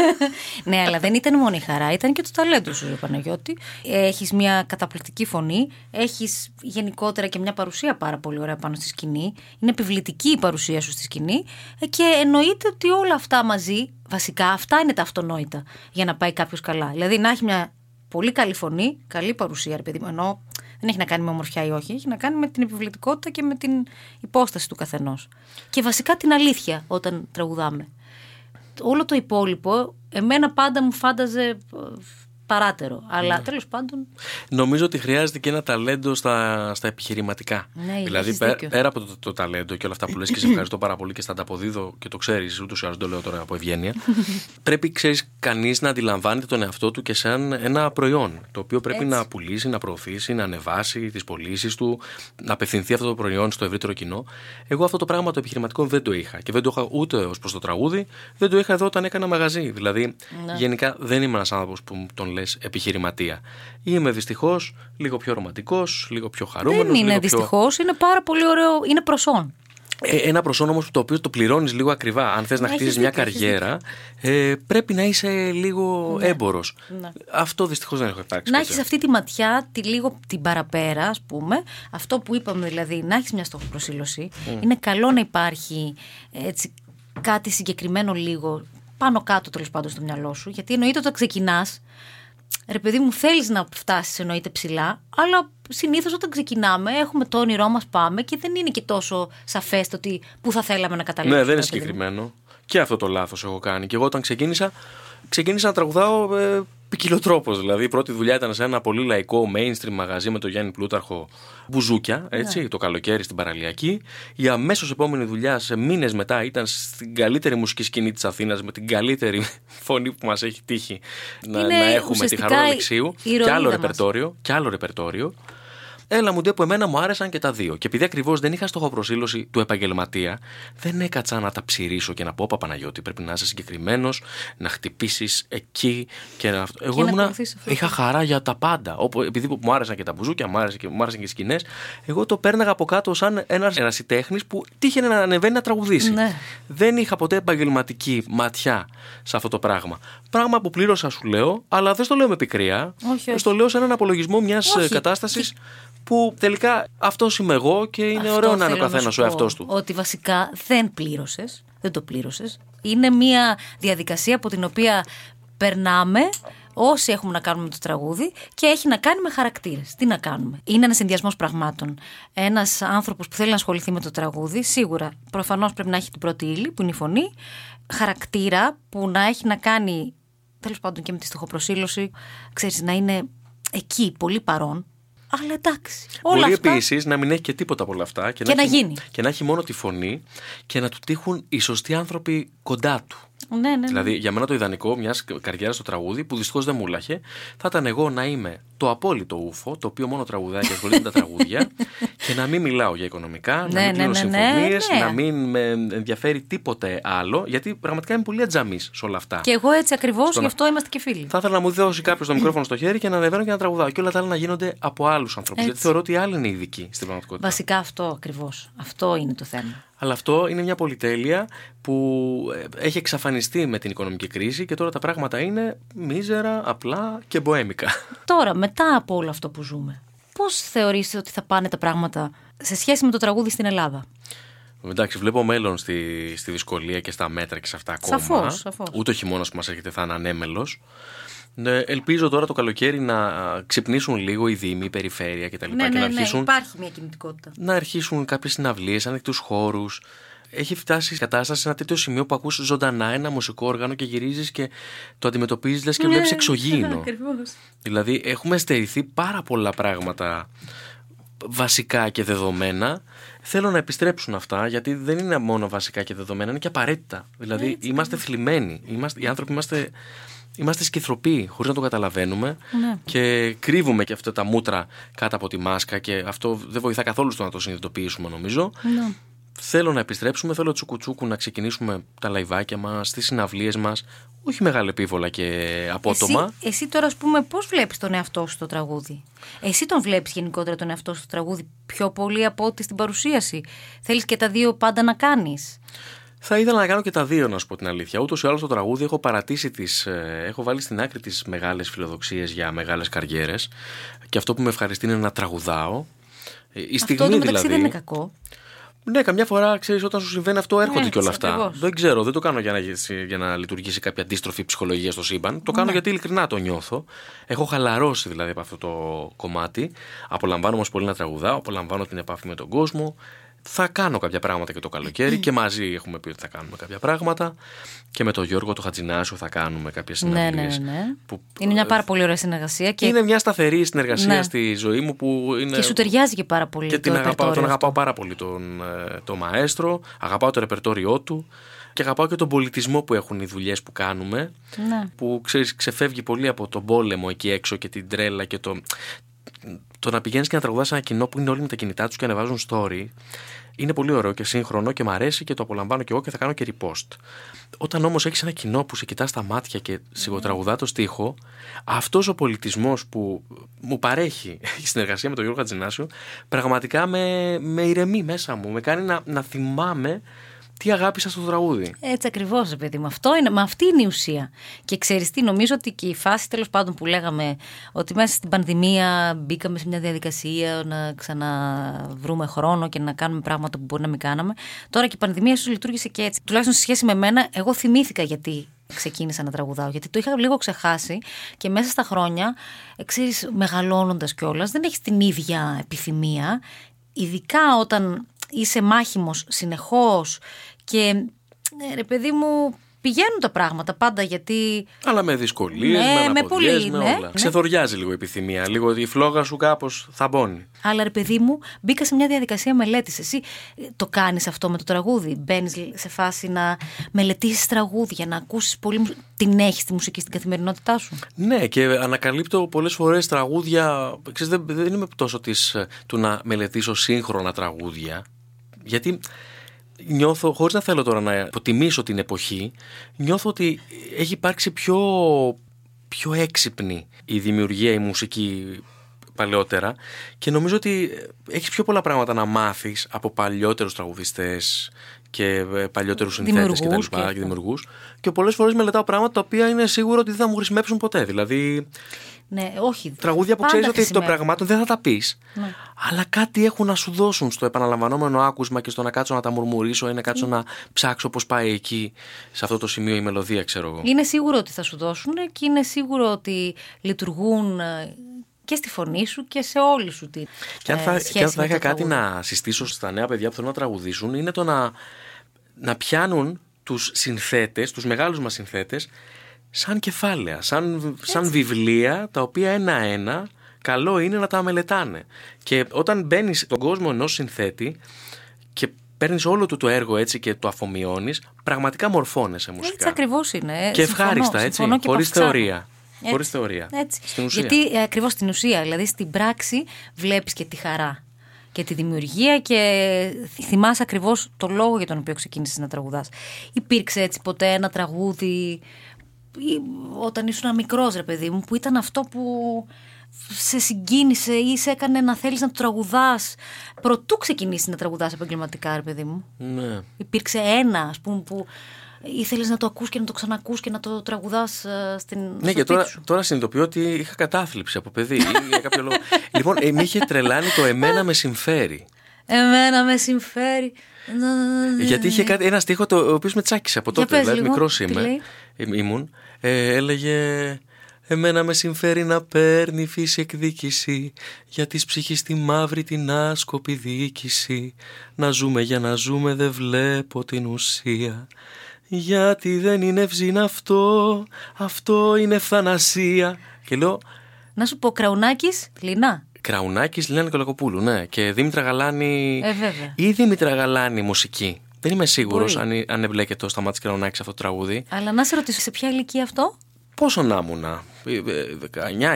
Speaker 2: ναι, αλλά δεν ήταν μόνο η χαρά, ήταν και το ταλέντο σου, ρε Παναγιώτη. Έχεις μια καταπληκτική φωνή, έχεις γενικότερα και μια παρουσία πάρα πολύ ωραία πάνω στη σκηνή. Είναι επιβλητική η παρουσία σου στη σκηνή ε, και εννοείται ότι όλα αυτά μαζί, βασικά αυτά είναι τα αυτονόητα για να πάει κάποιος καλά. Δηλαδή να έχει μια πολύ καλή φωνή, καλή παρουσία, ρε παιδί μου. Ενώ δεν έχει να κάνει με ομορφιά ή όχι, έχει να κάνει με την επιβλητικότητα και με την υπόσταση του καθενός. Και βασικά την αλήθεια όταν τραγουδάμε όλο το υπόλοιπο εμένα πάντα μου φάνταζε ε, παράτερο. Αλλά τέλος πάντων
Speaker 3: Νομίζω ότι χρειάζεται και ένα ταλέντο στα, στα επιχειρηματικά.
Speaker 2: Ναι,
Speaker 3: δηλαδή,
Speaker 2: έχεις
Speaker 3: πέ-
Speaker 2: δίκιο.
Speaker 3: πέρα από το, το ταλέντο και όλα αυτά που λες και σε ευχαριστώ πάρα πολύ και στα ανταποδίδω και το ξέρεις, ούτως ή άλλως το λέω τώρα από ευγένεια. πρέπει, ξέρεις, κανείς να αντιλαμβάνεται τον εαυτό του και σαν ένα προϊόν. Το οποίο πρέπει
Speaker 2: Έτσι.
Speaker 3: να πουλήσει, να προωθήσει, να ανεβάσει τις πωλήσεις του, να απευθυνθεί αυτό το προϊόν στο ευρύτερο κοινό. Εγώ αυτό το πράγμα το επιχειρηματικό δεν το είχα. Και δεν το είχα ούτε ως προς το τραγούδι, δεν το είχα εδώ όταν έκανα μαγαζί. Δηλαδή,
Speaker 2: Ναι.
Speaker 3: γενικά δεν είμαι ένας άνθρωπος που τον λε επιχειρηματία. Είμαι δυστυχώς λίγο πιο ρομαντικός, λίγο πιο χαρούμενος.
Speaker 2: δεν είναι δυστυχώς, είναι πάρα πολύ ωραίο, είναι προσόν.
Speaker 3: Ε, ένα προσόν όμως το οποίο το πληρώνεις λίγο ακριβά. Αν θες να
Speaker 2: Έχεις
Speaker 3: χτίσει μια
Speaker 2: δίκιο, έχεις
Speaker 3: καριέρα, ε, πρέπει να είσαι λίγο έμπορος.
Speaker 2: Ναι.
Speaker 3: Αυτό δυστυχώς δεν έχω υπάρξει.
Speaker 2: Να
Speaker 3: ποτέ.
Speaker 2: έχεις αυτή τη ματιά, τη λίγο την παραπέρα, ας πούμε. Αυτό που είπαμε δηλαδή, να έχεις μια στοχοπροσήλωση. Είναι καλό να υπάρχει έτσι, κάτι συγκεκριμένο λίγο πάνω κάτω τέλος πάντων στο μυαλό σου. Γιατί εννοείται όταν ξεκινάς, Ρε παιδί μου, θέλεις να φτάσεις εννοείται ψηλά, αλλά συνήθως όταν ξεκινάμε έχουμε το όνειρό μας, πάμε και δεν είναι και τόσο σαφές το ότι πού θα θέλαμε να καταλήξουμε.
Speaker 3: Ναι, δεν είναι συγκεκριμένο. Και αυτό το λάθος έχω κάνει. Και εγώ όταν ξεκίνησα, ξεκίνησα να τραγουδάω ε, ποικιλοτρόπο. Δηλαδή, η πρώτη δουλειά ήταν σε ένα πολύ λαϊκό mainstream μαγαζί με τον Γιάννη Πλούταρχο μπουζούκια, έτσι, ναι. το καλοκαίρι στην παραλιακή. Η αμέσως επόμενη δουλειά, σε μήνες μετά, ήταν στην καλύτερη μουσική σκηνή της Αθήνας με την καλύτερη φωνή που μας έχει τύχει να, να, έχουμε τη Χαρόλα Αλεξίου. Και άλλο, ρεπερτόριο, και άλλο ρεπερτόριο. Έλα μου που εμένα μου άρεσαν και τα δύο. Και επειδή ακριβώς δεν είχα στοχοπροσύλωση του επαγγελματία, δεν έκατσα να τα ψηρίσω και να πω: Παπαναγιώτη, πρέπει να είσαι συγκεκριμένος, να χτυπήσεις εκεί και να. Εγώ ήμουνα, είχα χαρά για τα πάντα. Όπου, επειδή μου άρεσαν και τα μπουζούκια, μου άρεσαν και, μου άρεσαν και οι σκηνές, εγώ το πέρναγα από κάτω σαν ένας ερασιτέχνης που τύχαινε να ανεβαίνει να τραγουδήσει. Ναι. Δεν είχα ποτέ επαγγελματική ματιά σε αυτό το πράγμα. Πράγμα που πλήρωσα, σου λέω, αλλά δεν στο λέω με πικρία. Όχι, όχι. Στο λέω σαν έναν απολογισμό μιας κατάστασης που τελικά αυτός είμαι εγώ και είναι αυτό ωραίο να είναι ο καθένας ο εαυτός του.
Speaker 2: Ότι βασικά δεν πλήρωσες. Δεν το πλήρωσες. Είναι μια διαδικασία από την οποία περνάμε όσοι έχουμε να κάνουμε το τραγούδι και έχει να κάνει με χαρακτήρες. Τι να κάνουμε; Είναι ένας συνδυασμός πραγμάτων. Ένας άνθρωπος που θέλει να ασχοληθεί με το τραγούδι, σίγουρα προφανώς πρέπει να έχει την πρώτη ύλη, που είναι η φωνή, χαρακτήρα που να έχει να κάνει τέλος πάντων και με τη στοχοπροσύλωση, ξέρεις, να είναι εκεί, πολύ παρόν, αλλά εντάξει.
Speaker 3: Όλα Μπορεί αυτά... επίσης να μην έχει και τίποτα από όλα αυτά
Speaker 2: και, και να, να έχει,
Speaker 3: γίνει. Και να έχει μόνο τη φωνή και να του τύχουν οι σωστοί άνθρωποι κοντά του.
Speaker 2: Ναι, ναι, ναι.
Speaker 3: Δηλαδή, για μένα το ιδανικό μιας καριέρας στο τραγούδι, που δυστυχώς δεν μου λάχε, θα ήταν εγώ να είμαι το απόλυτο ούφο, το οποίο μόνο τραγουδάει και ασχολείται με τα τραγούδια, και να μην μιλάω για οικονομικά, να μην ναι, ναι, συμφωνίες, να μην με ενδιαφέρει τίποτε άλλο, γιατί πραγματικά είμαι πολύ ατζαμί σε όλα αυτά.
Speaker 2: Και εγώ έτσι ακριβώς, γι' αυτό είμαστε και φίλοι.
Speaker 3: Θα ήθελα να μου δώσει κάποιος το μικρόφωνο στο χέρι και να ανεβαίνω και να τραγουδάω. Και όλα τα άλλα να γίνονται από άλλους ανθρώπους. Γιατί θεωρώ ότι άλλοι είναι ειδικοί στην πραγματικότητα.
Speaker 2: Βασικά αυτό ακριβώς. Αυτό είναι το θέμα.
Speaker 3: Αλλά αυτό είναι μια πολυτέλεια που ε, έχει εξαφανιστεί με την οικονομική κρίση και τώρα τα πράγματα είναι μίζερα, απλά και μποέμικα.
Speaker 2: Τώρα, μετά από όλο αυτό που ζούμε, πώς θεωρείς ότι θα πάνε τα πράγματα σε σχέση με το τραγούδι στην Ελλάδα;
Speaker 3: Εντάξει, βλέπω μέλλον στη, στη δυσκολία και στα μέτρα και σε αυτά ακόμα.
Speaker 2: Σαφώς, σαφώς.
Speaker 3: Ούτε ο χειμώνας που μας έρχεται θα είναι ανέμελος. Ναι, ελπίζω τώρα το καλοκαίρι να ξυπνήσουν λίγο οι Δήμοι, η Περιφέρεια κτλ.
Speaker 2: Ναι, ναι,
Speaker 3: και
Speaker 2: να
Speaker 3: ναι, αρχίσουν,
Speaker 2: υπάρχει μια κινητικότητα.
Speaker 3: Να αρχίσουν κάποιες συναυλίες, ανοιχτούς χώρους. Έχει φτάσει η κατάσταση σε ένα τέτοιο σημείο που ακούς ζωντανά ένα μουσικό όργανο και γυρίζεις και το αντιμετωπίζεις λες και ναι, βλέπεις εξωγήινο. δηλαδή, έχουμε στερηθεί πάρα πολλά πράγματα βασικά και δεδομένα. Θέλω να επιστρέψουν αυτά, γιατί δεν είναι μόνο βασικά και δεδομένα, είναι και απαραίτητα. Δηλαδή, είμαστε θλιμμένοι. Είμαστε, οι άνθρωποι είμαστε Είμαστε σκυθροποί χωρίς να το καταλαβαίνουμε ναι. και κρύβουμε και αυτά τα μούτρα κάτω από τη μάσκα και αυτό δεν βοηθά καθόλου στο να το συνειδητοποιήσουμε νομίζω. Ναι. Θέλω να επιστρέψουμε, θέλω τσουκουτσούκου να ξεκινήσουμε τα λαϊβάκια μας, τις συναυλίες μας, όχι μεγάλα επίβολα και απότομα.
Speaker 2: Εσύ, εσύ τώρα, ας πούμε, πώς βλέπεις τον εαυτό σου στο τραγούδι; Εσύ τον βλέπεις γενικότερα τον εαυτό σου στο τραγούδι πιο πολύ από ότι στην παρουσίαση; Θέλεις και τα δύο πάντα να κάνεις;
Speaker 3: Θα ήθελα να κάνω και τα δύο, να σου πω την αλήθεια. Ούτως ή άλλως στο τραγούδι έχω παρατήσει τις, ε, έχω βάλει στην άκρη τις μεγάλες φιλοδοξίες για μεγάλες καριέρες. Και αυτό που με ευχαριστεί είναι να τραγουδάω.
Speaker 2: Ε, η στιγμή αυτό το δηλαδή. δεν είναι κακό.
Speaker 3: Ναι, καμιά φορά ξέρεις όταν σου συμβαίνει αυτό έρχονται ναι, και όλα αυτά. Ακριβώς. Δεν ξέρω, δεν το κάνω για να, για να λειτουργήσει κάποια αντίστροφη ψυχολογία στο σύμπαν. Το κάνω ναι. γιατί ειλικρινά το νιώθω. Έχω χαλαρώσει δηλαδή από αυτό το κομμάτι. Απολαμβάνω όμως πολύ να τραγουδάω, απολαμβάνω την επαφή με τον κόσμο θα κάνω κάποια πράγματα και το καλοκαίρι και μαζί έχουμε πει ότι θα κάνουμε κάποια πράγματα και με τον Γιώργο το Χατζινάσιο θα κάνουμε κάποιες συναντήσεις.
Speaker 2: Ναι, ναι, ναι. Που, είναι μια πάρα πολύ ωραία συνεργασία. Και...
Speaker 3: Είναι μια σταθερή συνεργασία ναι. στη ζωή μου που είναι...
Speaker 2: Και σου ταιριάζει και πάρα πολύ
Speaker 3: και την αγαπάω, τον αγαπάω πάρα πολύ τον, ε, τον μαέστρο, αγαπάω το ρεπερτόριό του και αγαπάω και τον πολιτισμό που έχουν οι δουλειές που κάνουμε. Ναι. Που ξέρεις, ξεφεύγει πολύ από τον πόλεμο εκεί έξω και την τρέλα και το, το να πηγαίνεις και να τραγουδάς ένα κοινό που είναι όλοι με τα κινητά τους και ανεβάζουν story. Είναι πολύ ωραίο και σύγχρονο και μ' αρέσει και το απολαμβάνω και εγώ και θα κάνω και repost. Όταν όμως έχεις ένα κοινό που σε κοιτάς στα μάτια και σιγοτραγουδά το στίχο, αυτός ο πολιτισμός που μου παρέχει η συνεργασία με τον Γιώργο Χατζηνάσιο, πραγματικά με, με ηρεμεί μέσα μου. Με κάνει να, να θυμάμαι τι αγάπησα στο τραγούδι.
Speaker 2: Έτσι ακριβώς, παιδί μου. Αυτό είναι, μα αυτή είναι η ουσία. Και ξέρεις τι, νομίζω ότι και η φάση τέλος πάντων που λέγαμε ότι μέσα στην πανδημία μπήκαμε σε μια διαδικασία να ξαναβρούμε χρόνο και να κάνουμε πράγματα που μπορεί να μην κάναμε. Τώρα και η πανδημία ίσως λειτουργήσε και έτσι. Τουλάχιστον σε σχέση με μένα, εγώ θυμήθηκα γιατί ξεκίνησα να τραγουδάω. Γιατί το είχα λίγο ξεχάσει και μέσα στα χρόνια, ξέρεις, μεγαλώνοντας κιόλας, δεν έχεις την ίδια επιθυμία. Ειδικά όταν είσαι μάχημος συνεχώς και ε, ρε παιδί μου πηγαίνουν τα πράγματα πάντα γιατί.
Speaker 3: Αλλά με δυσκολίες,
Speaker 2: Ναι,
Speaker 3: με
Speaker 2: με
Speaker 3: αναποδιές,
Speaker 2: πολύ,
Speaker 3: με
Speaker 2: ναι,
Speaker 3: όλα.
Speaker 2: ναι.
Speaker 3: Ξεθοριάζει λίγο η επιθυμία. Λίγο η φλόγα σου κάπως θα μπώνει.
Speaker 2: Αλλά ρε παιδί μου, μπήκα σε μια διαδικασία μελέτης. Εσύ ε, το κάνεις αυτό με το τραγούδι; Μπαίνεις σε φάση να μελετήσεις τραγούδια, να ακούσεις πολύ. μουσ- Την έχεις τη μουσική στην καθημερινότητά σου;
Speaker 3: Ναι, και ανακαλύπτω πολλές φορές τραγούδια. Ξέρεις, δεν, δεν είμαι τόσο της, ε, του να μελετήσω σύγχρονα τραγούδια. Γιατί νιώθω, χωρίς να θέλω τώρα να υποτιμήσω την εποχή, νιώθω ότι έχει υπάρξει πιο, πιο έξυπνη η δημιουργία, η μουσική παλαιότερα. Και νομίζω ότι έχεις πιο πολλά πράγματα να μάθεις από παλιότερους τραγουδιστές και ε, παλιότερους συνθέτες και τα
Speaker 2: Δημιουργούς
Speaker 3: λοιπά
Speaker 2: και
Speaker 3: και δημιουργούς. Και πολλές φορές μελετάω πράγματα τα οποία είναι σίγουρο ότι δεν θα μου χρησιμεύσουν ποτέ. Δηλαδή
Speaker 2: Ναι, όχι.
Speaker 3: τραγούδια που
Speaker 2: πάντα
Speaker 3: ξέρεις ότι των
Speaker 2: χρησιμεύει.
Speaker 3: πραγμάτων δεν θα τα πεις
Speaker 2: Ναι.
Speaker 3: αλλά κάτι έχουν να σου δώσουν στο επαναλαμβανόμενο άκουσμα και στο να κάτσω να τα μουρμουρίσω ή να κάτσω να ψάξω πώς πάει εκεί σε αυτό το σημείο η μελωδία ξέρω εγώ.
Speaker 2: Είναι σίγουρο ότι θα σου δώσουν και είναι σίγουρο ότι λειτουργούν ε, και στη φωνή σου και σε όλη σου τη
Speaker 3: Και αν
Speaker 2: ε,
Speaker 3: θα,
Speaker 2: σχέση
Speaker 3: και αν θα
Speaker 2: με
Speaker 3: είχα
Speaker 2: το
Speaker 3: κάτι
Speaker 2: τραγούδι.
Speaker 3: να συστήσω στα νέα παιδιά που θέλουν να τραγουδήσουν είναι το να, να πιάνουν τους συνθέτες, τους μεγάλους μας συνθέτες σαν κεφάλαια, σαν, σαν βιβλία τα οποία ένα-ένα καλό είναι να τα μελετάνε. Και όταν μπαίνεις στον κόσμο ενός συνθέτη και παίρνεις όλο του το έργο έτσι και το αφομοιώνεις, πραγματικά μορφώνεσαι μουσικά.
Speaker 2: Έτσι ακριβώς είναι.
Speaker 3: Και
Speaker 2: Συμφωνώ,
Speaker 3: ευχάριστα, έτσι,
Speaker 2: συμφωνώ και
Speaker 3: χωρίς
Speaker 2: παυξάνω.
Speaker 3: θεωρία.
Speaker 2: Έτσι,
Speaker 3: Χωρίς θεωρία.
Speaker 2: Έτσι.
Speaker 3: Στην ουσία.
Speaker 2: Γιατί ε, ακριβώς στην ουσία, δηλαδή στην πράξη, βλέπεις και τη χαρά και τη δημιουργία και θυμάσαι ακριβώς το λόγο για τον οποίο ξεκίνησες να τραγουδάς. Υπήρξε έτσι ποτέ ένα τραγούδι ή όταν ήσουν μικρός, ρε παιδί μου, που ήταν αυτό που σε συγκίνησε ή σε έκανε να θέλεις να το τραγουδάς προτού ξεκινήσει να τραγουδάς επαγγελματικά ρε παιδί μου
Speaker 3: Ναι.
Speaker 2: υπήρξε ένα ας πούμε που ήθελες να το ακούς και να το ξανακούς και να το τραγουδάς ε, στην,
Speaker 3: Ναι,
Speaker 2: στο
Speaker 3: και
Speaker 2: σπίτι
Speaker 3: τώρα,
Speaker 2: σου.
Speaker 3: τώρα συνειδητοποιώ ότι είχα κατάθλιψη από παιδί ή για κάποιο λόγο. λοιπόν, ε, με είχε τρελάνει το εμένα με συμφέρει.
Speaker 2: Εμένα με συμφέρει.
Speaker 3: Γιατί είχε κάτι, ένα στίχο το, ο οποίος με τσάκισε από
Speaker 2: Για
Speaker 3: τότε.
Speaker 2: πες
Speaker 3: Δηλαδή,
Speaker 2: λίγο,
Speaker 3: μικρός
Speaker 2: τι
Speaker 3: είμαι.
Speaker 2: λέει;
Speaker 3: ε, ήμουν. Ε, έλεγε. Εμένα με συμφέρει να παίρνει η φύση εκδίκηση Για της ψυχής τη μαύρη την άσκοπη διοίκηση Να ζούμε για να ζούμε δεν βλέπω την ουσία Γιατί δεν είναι ευζήν αυτό Αυτό είναι ευθανασία Και λέω
Speaker 2: Να σου πω, Κραουνάκης, Λινά.
Speaker 3: Κραουνάκης Λένα Νικολακοπούλου, ναι. Και Δήμητρα Γαλάνη.
Speaker 2: Ε, βέβαια.
Speaker 3: Ή Δήμητρα Γαλάνη μουσική. Δεν είμαι σίγουρος
Speaker 2: Μπορεί.
Speaker 3: αν, αν εμπλέκεται ο Σταμάτης Κραουνάκη σε αυτό το τραγούδι.
Speaker 2: Αλλά να σε ρωτήσω, σε ποια ηλικία αυτό;
Speaker 3: Πόσο να ήμουνα, ε, ε,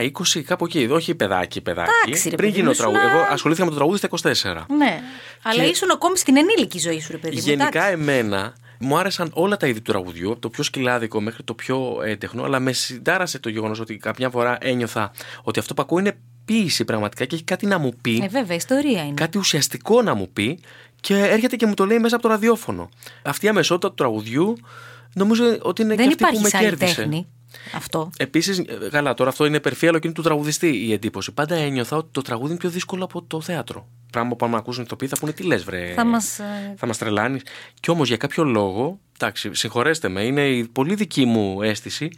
Speaker 3: 19, 20, κάπου εκεί. Όχι παιδάκι, παιδάκι.
Speaker 2: Εντάξει, ρε
Speaker 3: Πριν
Speaker 2: παιδί
Speaker 3: γίνω
Speaker 2: μου,
Speaker 3: τραγούδι.
Speaker 2: ήσουνα-
Speaker 3: Εγώ ασχολήθηκα με το τραγούδι στα 24.
Speaker 2: Ναι. Αλλά ήσουν ακόμη στην ενήλικη ζωή σου, ρε παιδί μου.
Speaker 3: Γενικά
Speaker 2: εντάξει.
Speaker 3: εμένα μου άρεσαν όλα τα είδη του τραγουδιού, από το πιο σκυλάδικο μέχρι το πιο έντεχνο, αλλά με συντάρασε το γεγονός ότι κάποια φορά ένιωθα ότι αυτό που ακούω είναι ποίηση πραγματικά και έχει κάτι να μου πει.
Speaker 2: Ε, βέβαια, ιστορία είναι.
Speaker 3: κάτι ουσιαστικό να μου πει και έρχεται και μου το λέει μέσα από το ραδιόφωνο. Αυτή η αμεσότητα του τραγουδιού νομίζω ότι είναι
Speaker 2: Δεν
Speaker 3: και αυτή που
Speaker 2: υπάρχει
Speaker 3: με
Speaker 2: σε άλλη
Speaker 3: κέρδισε.
Speaker 2: τέχνη αυτό.
Speaker 3: Επίσης, καλά, τώρα αυτό είναι περφή, αλλά και είναι του τραγουδιστή η εντύπωση. Πάντα ένιωθα ότι το τραγούδι είναι πιο δύσκολο από το θέατρο. Πράγμα που αν με ακούσουν ηθοποιοί θα πούνε τι λες, βρε.
Speaker 2: Θα μας, ε,
Speaker 3: θα μας τρελάνεις. Κι όμως για κάποιο λόγο, εντάξει, συγχωρέστε με, είναι η πολύ δική μου αίσθηση.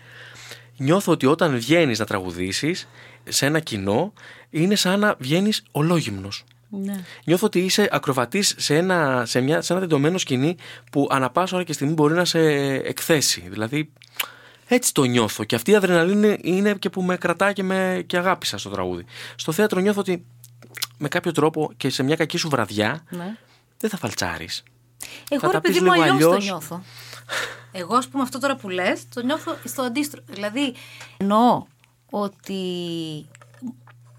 Speaker 3: Νιώθω ότι όταν βγαίνεις να τραγουδήσεις σε ένα κοινό, είναι σαν να βγαίνεις ολόγυμνος.
Speaker 2: Ναι.
Speaker 3: Νιώθω ότι είσαι ακροβατής σε ένα, σε, μια, σε ένα τεντωμένο σκηνή που ανά πάσα ώρα και στιγμή μπορεί να σε εκθέσει. Δηλαδή, έτσι το νιώθω. Και αυτή η αδρεναλίνη είναι και που με κρατάει και, με, και αγάπησα στο τραγούδι. Στο θέατρο νιώθω ότι με κάποιο τρόπο και σε μια κακή σου βραδιά
Speaker 2: ναι.
Speaker 3: δεν θα φαλτσάρεις.
Speaker 2: Εγώ
Speaker 3: τα
Speaker 2: ρε παιδί
Speaker 3: πεις
Speaker 2: μου
Speaker 3: λίγο
Speaker 2: αλλιώς το
Speaker 3: αλλιώς.
Speaker 2: νιώθω. Εγώ, ας πούμε, αυτό τώρα που λες, το νιώθω στο αντίστροφο. Δηλαδή, εννοώ ότι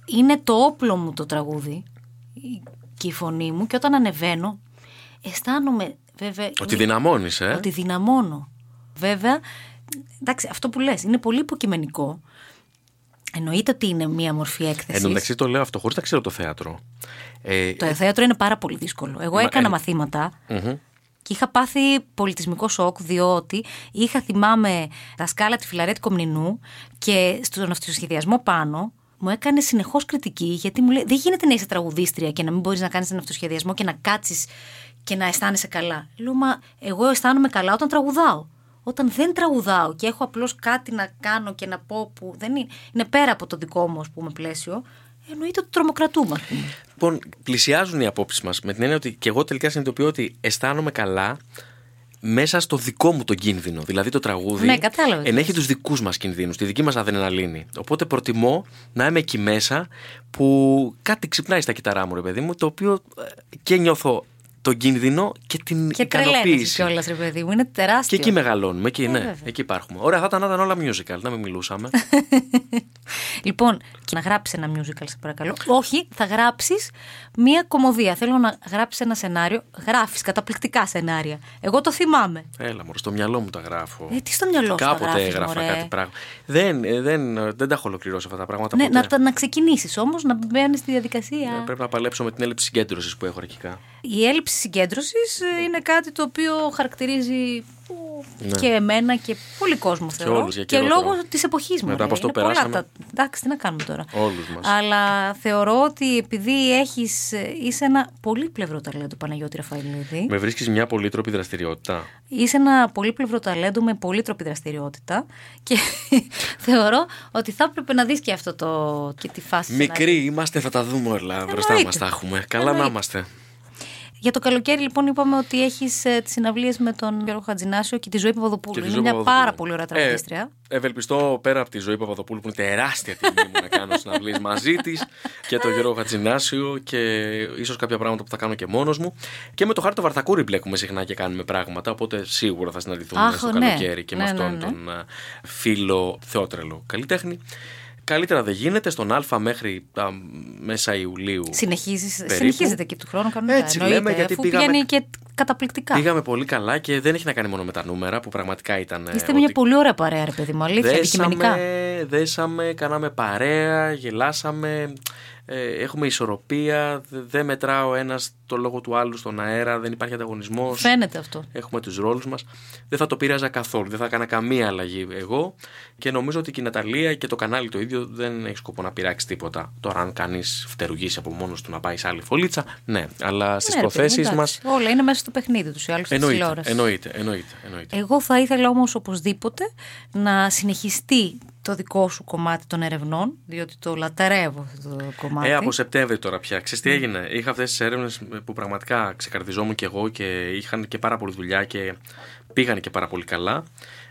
Speaker 2: είναι το όπλο μου το τραγούδι και η φωνή μου και όταν ανεβαίνω αισθάνομαι βέβαια
Speaker 3: Ότι
Speaker 2: είναι-
Speaker 3: δυναμώνεις, ε.
Speaker 2: ότι δυναμώνω. Βέβαια, εντάξει, αυτό που λες είναι πολύ υποκειμενικό. Εννοείται ότι είναι μία μορφή έκθεσης.
Speaker 3: Εν τω μεταξύ το λέω αυτό χωρίς να ξέρω το θέατρο. Ε,
Speaker 2: Το θέατρο είναι πάρα πολύ δύσκολο. Εγώ
Speaker 3: Μα,
Speaker 2: έκανα
Speaker 3: ε,
Speaker 2: μαθήματα
Speaker 3: μμμ.
Speaker 2: και είχα πάθει πολιτισμικό σοκ διότι είχα θυμάμαι τα σκάλα τη Φιλαρέτη Κομνηνού και στον αυτοσχεδιασμό πάνω μου έκανε συνεχώς κριτική γιατί μου λέει: Δεν γίνεται να είσαι τραγουδίστρια και να μην μπορείς να κάνεις τον αυτοσχεδιασμό και να κάτσεις και να αισθάνεσαι καλά. Λέω: Μα εγώ αισθάνομαι καλά όταν τραγουδάω. όταν δεν τραγουδάω και έχω απλώς κάτι να κάνω και να πω που δεν είναι, είναι πέρα από το δικό μου ας πούμε, πλαίσιο, εννοείται ότι τρομοκρατούμε. ας πούμε.
Speaker 3: Λοιπόν, πλησιάζουν οι απόψεις μας με την έννοια ότι και εγώ τελικά συνειδητοποιώ ότι αισθάνομαι καλά μέσα στο δικό μου τον κίνδυνο. Δηλαδή το τραγούδι
Speaker 2: Ναι, κατάλαβα τι
Speaker 3: ενέχει τους δικούς μας κινδύνους, τη δική μας αδρεναλίνη. Οπότε προτιμώ να είμαι εκεί μέσα που κάτι ξυπνάει στα κυταρά μου, ρε παιδί μου, το οποίο ε, και νιώθω τον κίνδυνο και την
Speaker 2: Και τρελαίνεσαι
Speaker 3: ικανοποίηση.
Speaker 2: κιόλας, ρε παιδί μου. Είναι τεράστιο.
Speaker 3: Και εκεί μεγαλώνουμε, εκεί,
Speaker 2: Ε,
Speaker 3: ναι,
Speaker 2: βέβαια.
Speaker 3: εκεί υπάρχουμε. Ωραία, θα ήταν, να ήταν όλα musical, να μην μιλούσαμε.
Speaker 2: Λοιπόν, και να γράψεις ένα musical, σε παρακαλώ. Όχι, θα γράψεις μία κομμωδία. Θέλω να γράψεις ένα σενάριο. Γράφεις καταπληκτικά σενάρια. Εγώ το θυμάμαι.
Speaker 3: Έλα, μωρό, στο μυαλό μου τα γράφω.
Speaker 2: Ε, τι στο μυαλό σου τα
Speaker 3: Κάποτε
Speaker 2: γράφεις,
Speaker 3: έγραφα
Speaker 2: μωρέ;
Speaker 3: κάτι πράγμα. Δεν, ε, δεν, ε, δεν τα έχω ολοκληρώσει αυτά τα πράγματα.
Speaker 2: Ναι,
Speaker 3: ποτέ.
Speaker 2: να, τα- να ξεκινήσεις όμως, να μπαίνεις στη διαδικασία.
Speaker 3: Ε, Πρέπει να παλέψω με την έλλειψη συγκέντρωσης που έχω αρχικά.
Speaker 2: Η έλλειψη συγκέντρωσης είναι κάτι το οποίο χαρακτηρίζει ο,
Speaker 3: Ναι.
Speaker 2: και εμένα και πολύ κόσμο θεωρώ.
Speaker 3: όλους για
Speaker 2: και
Speaker 3: καιρό
Speaker 2: λόγω
Speaker 3: τώρα.
Speaker 2: της εποχής μου.
Speaker 3: Μετά
Speaker 2: ρε.
Speaker 3: από αυτό
Speaker 2: Είναι πολλά
Speaker 3: περάσαμε.
Speaker 2: τα- Εντάξει, τι να κάνουμε τώρα.
Speaker 3: Όλους μας.
Speaker 2: Αλλά θεωρώ ότι επειδή έχεις, είσαι ένα πολύπλευρο ταλέντο, Παναγιώτη Ραφαηλίδη.
Speaker 3: Με βρίσκεις μια πολύτροπη δραστηριότητα.
Speaker 2: Είσαι ένα πολύπλευρο ταλέντο με πολύτροπη δραστηριότητα και θεωρώ ότι θα έπρεπε να δεις και αυτό το και τη φάση. να-
Speaker 3: Μικροί είμαστε, θα τα δούμε όλα. Μπροστά
Speaker 2: Εννοείται.
Speaker 3: μας τα έχουμε. Καλά να
Speaker 2: Εννοείται.
Speaker 3: είμαστε.
Speaker 2: Για το καλοκαίρι, λοιπόν, είπαμε ότι έχεις ε, τις συναυλίες με τον Γιώργο Χατζηνάσιο και τη Ζωή Παπαδοπούλου.
Speaker 3: Και τη
Speaker 2: Είναι
Speaker 3: Ζωή
Speaker 2: μια
Speaker 3: Παπαδοπούλου.
Speaker 2: πάρα πολύ ωραία τραγουδίστρια.
Speaker 3: Ε, ευελπιστώ πέρα από τη ζωή Παπαδοπούλου που είναι τεράστια τιμή μου να κάνω συναυλίες μαζί της και τον Γιώργο Χατζηνάσιο και ίσως κάποια πράγματα που θα κάνω και μόνος μου. Και με το Χάρτο Βαρθακούρη μπλέκουμε συχνά και κάνουμε πράγματα. Οπότε σίγουρα θα συναντηθούμε
Speaker 2: Αχ,
Speaker 3: στο
Speaker 2: ναι.
Speaker 3: καλοκαίρι και με
Speaker 2: Ναι,
Speaker 3: αυτόν
Speaker 2: ναι, ναι.
Speaker 3: τον α, φίλο Θεότρελο καλλιτέχνη. Καλύτερα δεν γίνεται. Στον Α μέχρι τα μέσα Ιουλίου.
Speaker 2: Συνεχίζεις,
Speaker 3: Περίπου.
Speaker 2: συνεχίζεται και του χρόνου κανονικά.
Speaker 3: Έτσι
Speaker 2: εννοείται,
Speaker 3: λέμε, γιατί
Speaker 2: αφού
Speaker 3: πήγαμε-
Speaker 2: πηγαίνει και καταπληκτικά.
Speaker 3: Πήγαμε πολύ καλά και δεν έχει να κάνει μόνο με τα νούμερα που πραγματικά ήταν. ε,
Speaker 2: Είστε μια
Speaker 3: ότι-
Speaker 2: πολύ ωραία παρέα, ρε παιδί μου. Αλήθεια, αντικειμενικά.
Speaker 3: Δέσαμε, δέσαμε, κάναμε παρέα, γελάσαμε, ε, έχουμε ισορροπία, δε- δεν μετρά ο ένας το λόγο του άλλου στον αέρα, δεν υπάρχει ανταγωνισμός.
Speaker 2: Φαίνεται αυτό.
Speaker 3: Έχουμε τους ρόλους μας. Δεν θα το πείραζα καθόλου, δεν θα έκανα καμία αλλαγή εγώ και νομίζω ότι και η Ναταλία και το κανάλι το ίδιο δεν έχει σκοπό να πειράξει τίποτα. Τώρα αν κανείς φτερουγήσει από μόνος του να πάει σε άλλη φωλίτσα, ναι, αλλά στις
Speaker 2: Ναι, ρε παιδί μου,
Speaker 3: προθέσεις μας
Speaker 2: εντάξει. Όλα είναι μέσα στο παιχνίδι τους ή άλλου τη
Speaker 3: εννοείται,
Speaker 2: τηλεόραση.
Speaker 3: εννοείται, εννοείται, εννοείται.
Speaker 2: Εγώ θα ήθελα όμως οπωσδήποτε να συνεχιστεί το δικό σου κομμάτι των ερευνών, διότι το λατρεύω αυτό το κομμάτι.
Speaker 3: Ε, από Σεπτέμβρη τώρα πια. Ξέρεις τι έγινε; Είχα αυτές τις έρευνες που πραγματικά ξεκαρδιζόμουν και εγώ και είχαν και πάρα πολλή δουλειά και πήγαν και πάρα πολύ καλά.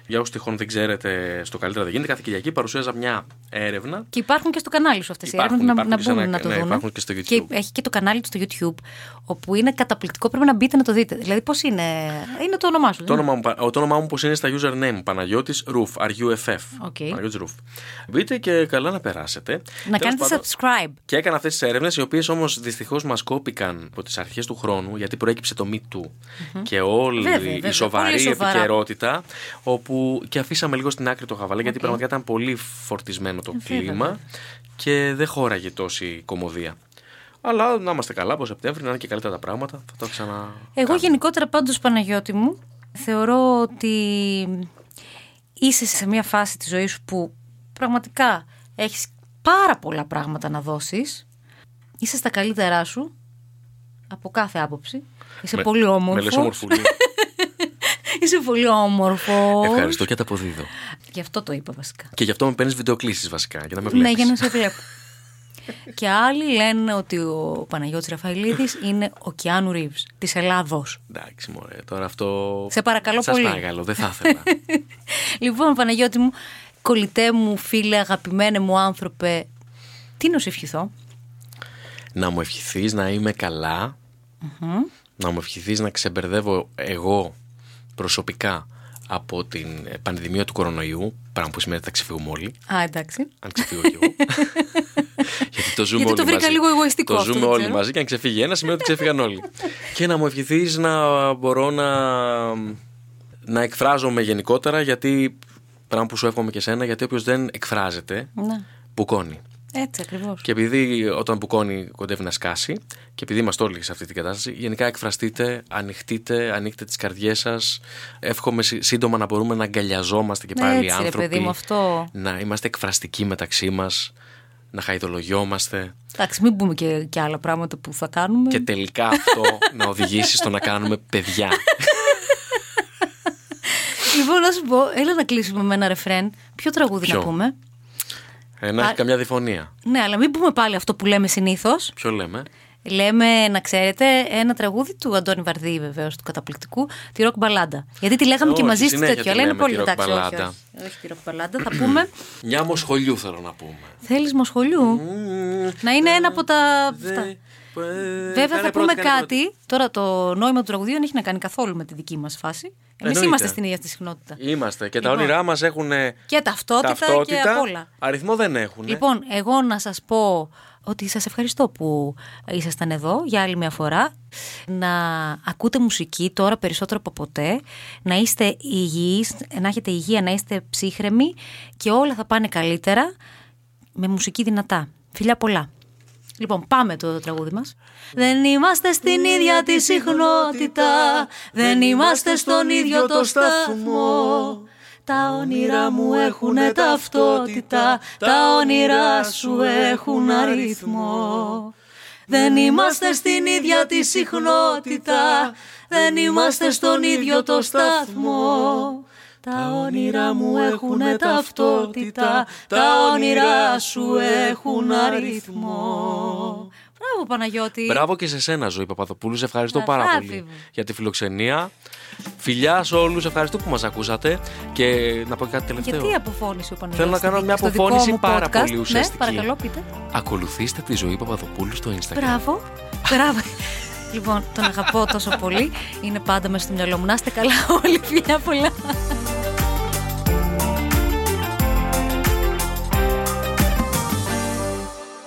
Speaker 3: Για όσους τυχόν δεν ξέρετε, στο καλύτερα δεν γίνεται, κάθε Κυριακή παρουσίαζα μια έρευνα.
Speaker 2: Και υπάρχουν και στο κανάλι σου αυτές οι
Speaker 3: Υπάρχουν,
Speaker 2: έρευνες να,
Speaker 3: υπάρχουν
Speaker 2: να
Speaker 3: και σε
Speaker 2: μπουν
Speaker 3: ένα-
Speaker 2: να το
Speaker 3: ναι,
Speaker 2: δουν.
Speaker 3: υπάρχουν και στο YouTube.
Speaker 2: Και έχει και το κανάλι του στο YouTube, όπου είναι καταπληκτικό. Πρέπει να μπείτε να το δείτε. Δηλαδή, πώς είναι; Είναι το όνομά σου.
Speaker 3: Το
Speaker 2: δεν είναι;
Speaker 3: όνομα, μου- το όνομά μου πώς είναι στα username, Παναγιώτης Ρουφ, R-U-F-F.
Speaker 2: OK.
Speaker 3: Παναγιώτης Ρουφ. Μπείτε και καλά να περάσετε.
Speaker 2: Να
Speaker 3: Τέλος
Speaker 2: κάνετε
Speaker 3: πάντων,
Speaker 2: subscribe.
Speaker 3: Και έκανα αυτές τις έρευνες, οι οποίες όμως δυστυχώς μας κόπηκαν από τις αρχές του χρόνου, γιατί προέκυψε το Me Too και όλη
Speaker 2: Βέβαια, βέβαια,
Speaker 3: η σοβαρή
Speaker 2: πολύ σοβαρά.
Speaker 3: επικαιρότητα. Όπου και αφήσαμε λίγο στην άκρη το χαβαλέ, γιατί
Speaker 2: Οκ.
Speaker 3: πραγματικά ήταν πολύ φορτισμένο το
Speaker 2: Ε, βέβαια,
Speaker 3: κλίμα
Speaker 2: βέβαια.
Speaker 3: και δεν χώραγε τόση κομμωδία. Αλλά να είμαστε καλά από Σεπτέμβρη, να είναι και καλύτερα τα πράγματα. Θα το ξανα.
Speaker 2: Εγώ γενικότερα πάντως Παναγιώτη μου θεωρώ ότι είσαι σε μια φάση της ζωής σου που πραγματικά έχεις πάρα πολλά πράγματα να δώσεις. Είσαι στα καλύτερά σου από κάθε άποψη. Είσαι
Speaker 3: Με-
Speaker 2: πολύ όμορφος.
Speaker 3: Με λες ομορφουλή.
Speaker 2: Είσαι πολύ όμορφος.
Speaker 3: Ευχαριστώ και ανταποδίδω.
Speaker 2: Γι' αυτό το είπα βασικά.
Speaker 3: Και γι' αυτό με παίρνεις βιντεοκλήσεις βασικά, για να με βλέπεις.
Speaker 2: Ναι, για να σε βλέπω. και άλλοι λένε ότι ο Παναγιώτης Ραφαηλίδης είναι ο Κιάνου Ρίβς της Ελλάδος.
Speaker 3: Εντάξει, μωρέ, τώρα αυτό.
Speaker 2: Σε παρακαλώ
Speaker 3: Σας
Speaker 2: πολύ.
Speaker 3: παρακαλώ, δεν θα ήθελα.
Speaker 2: Λοιπόν, Παναγιώτη μου, κολλητέ μου, φίλε, αγαπημένε μου άνθρωπε, τι να σου ευχηθώ;
Speaker 3: να μου ευχηθείς να είμαι καλά, να μου ευχηθείς να ξεμπερδεύω εγώ προσωπικά από την πανδημία του κορονοϊού, πράγμα που σημαίνει ότι θα ξεφύγουμε όλοι,
Speaker 2: Α, εντάξει.
Speaker 3: αν ξεφύγω κι εγώ. Γιατί το ζούμε
Speaker 2: Γιατί
Speaker 3: όλοι
Speaker 2: το βρήκα
Speaker 3: μαζί.
Speaker 2: λίγο εγωιστικό
Speaker 3: Το
Speaker 2: αυτό,
Speaker 3: ζούμε
Speaker 2: δεν
Speaker 3: όλοι
Speaker 2: ξέρω.
Speaker 3: μαζί και αν ξεφύγει ένας σημαίνει ότι ξέφυγαν όλοι. και να μου ευχηθείς να μπορώ να, να εκφράζομαι γενικότερα γιατί πράγμα που σου εύχομαι και σένα γιατί όποιος δεν εκφράζεται
Speaker 2: Ναι,
Speaker 3: μπουκώνει.
Speaker 2: Έτσι ακριβώς.
Speaker 3: Και επειδή όταν μπουκώνει κοντεύει να σκάσει και επειδή είμαστε όλοι σε αυτή την κατάσταση, γενικά εκφραστείτε, ανοιχτείτε, ανοίχτε τις καρδιές σας. Εύχομαι σύ- σύντομα να μπορούμε να αγκαλιαζόμαστε και πάλι
Speaker 2: Έτσι, ρε
Speaker 3: άνθρωποι.
Speaker 2: παιδί μου, αυτό.
Speaker 3: Να είμαστε εκφραστικοί μεταξύ μας, να χαϊδολογιόμαστε
Speaker 2: Εντάξει, μην πούμε και, και άλλα πράγματα που θα κάνουμε.
Speaker 3: και τελικά αυτό να οδηγήσει στο να κάνουμε παιδιά.
Speaker 2: λοιπόν, να σου πω, έλα να κλείσουμε με ένα ρεφρέν. Ποιο τραγούδι
Speaker 3: Ποιο;
Speaker 2: να πούμε;
Speaker 3: Ε, να έχει
Speaker 2: Α-
Speaker 3: καμιά διφωνία.
Speaker 2: Ναι, αλλά μην πούμε πάλι αυτό που λέμε συνήθως.
Speaker 3: Ποιο λέμε;
Speaker 2: Λέμε, να ξέρετε, ένα τραγούδι του Αντώνη Βαρδή, βεβαίως, του καταπληκτικού, τη ροκ μπαλάντα. Γιατί τη λέγαμε
Speaker 3: Ε,
Speaker 2: και
Speaker 3: όχι,
Speaker 2: μαζί στη
Speaker 3: συνέχεια
Speaker 2: τέτοιο,
Speaker 3: τη
Speaker 2: αλλά είναι
Speaker 3: λέμε,
Speaker 2: πολύ
Speaker 3: τη ροκ
Speaker 2: εντάξει. Όχι,
Speaker 3: μπαλάντα.
Speaker 2: όχι, όχι τη ροκ μπαλάντα. Θα πούμε.
Speaker 3: Μια Μοσχολιού θέλω να πούμε.
Speaker 2: Θέλεις Μοσχολιού; Να είναι ένα από τα.
Speaker 3: Δε-
Speaker 2: αυτά.
Speaker 3: ε,
Speaker 2: Βέβαια
Speaker 3: κάνε
Speaker 2: θα
Speaker 3: πρώτη,
Speaker 2: πούμε
Speaker 3: κάνε πρώτη.
Speaker 2: κάτι. Τώρα το νόημα του τραγουδίου δεν έχει να κάνει καθόλου με τη δική μας φάση. Εμείς
Speaker 3: Εννοείται.
Speaker 2: είμαστε στην ίδια στη συχνότητα.
Speaker 3: Είμαστε και τα
Speaker 2: Λοιπόν.
Speaker 3: όνειρά μας έχουν
Speaker 2: Και ταυτότητα, και απ' όλα.
Speaker 3: Αριθμό δεν έχουν.
Speaker 2: Λοιπόν, εγώ να σας πω ότι σας ευχαριστώ που ήσασταν εδώ για άλλη μια φορά. Να ακούτε μουσική τώρα περισσότερο από ποτέ. Να είστε υγιείς, να έχετε υγεία, να είστε ψύχρεμοι και όλα θα πάνε καλύτερα με μουσική δυνατά. Φιλιά πολλά. Λοιπόν, πάμε το τραγούδι μας. Δεν είμαστε στην ίδια τη συχνότητα, δεν είμαστε στον ίδιο το σταθμό. Τα όνειρά μου έχουν ταυτότητα, τα όνειρά σου έχουν αριθμό. Δεν είμαστε στην ίδια τη συχνότητα, δεν είμαστε στον ίδιο το σταθμό. Τα όνειρά μου έχουν ταυτότητα, τα όνειρά σου έχουν αριθμό. Μπράβο Παναγιώτη.
Speaker 3: Μπράβο και σε σένα, Ζωή Παπαδοπούλου. Σε ευχαριστώ πάρα
Speaker 2: Αγάπη
Speaker 3: πολύ
Speaker 2: μου.
Speaker 3: για τη φιλοξενία. Φιλιά σε όλους, ευχαριστώ που μας ακούσατε. Και να πω κάτι τελευταίο.
Speaker 2: Γιατί αποφώνησε ο Παναγιώτης
Speaker 3: Θέλω να κάνω
Speaker 2: στη-
Speaker 3: μια
Speaker 2: στο δικό
Speaker 3: αποφώνηση
Speaker 2: μου
Speaker 3: πάρα
Speaker 2: podcast;
Speaker 3: πολύ ουσιαστική.
Speaker 2: Ναι, παρακαλώ πείτε.
Speaker 3: Ακολουθήστε τη ζωή Παπαδοπούλου στο Instagram.
Speaker 2: Μπράβο. Μπράβο. Λοιπόν, τον αγαπώ τόσο πολύ. Είναι πάντα μέσα στο μυαλό μου. Να είστε καλά όλοι. Φιλιά πολλά.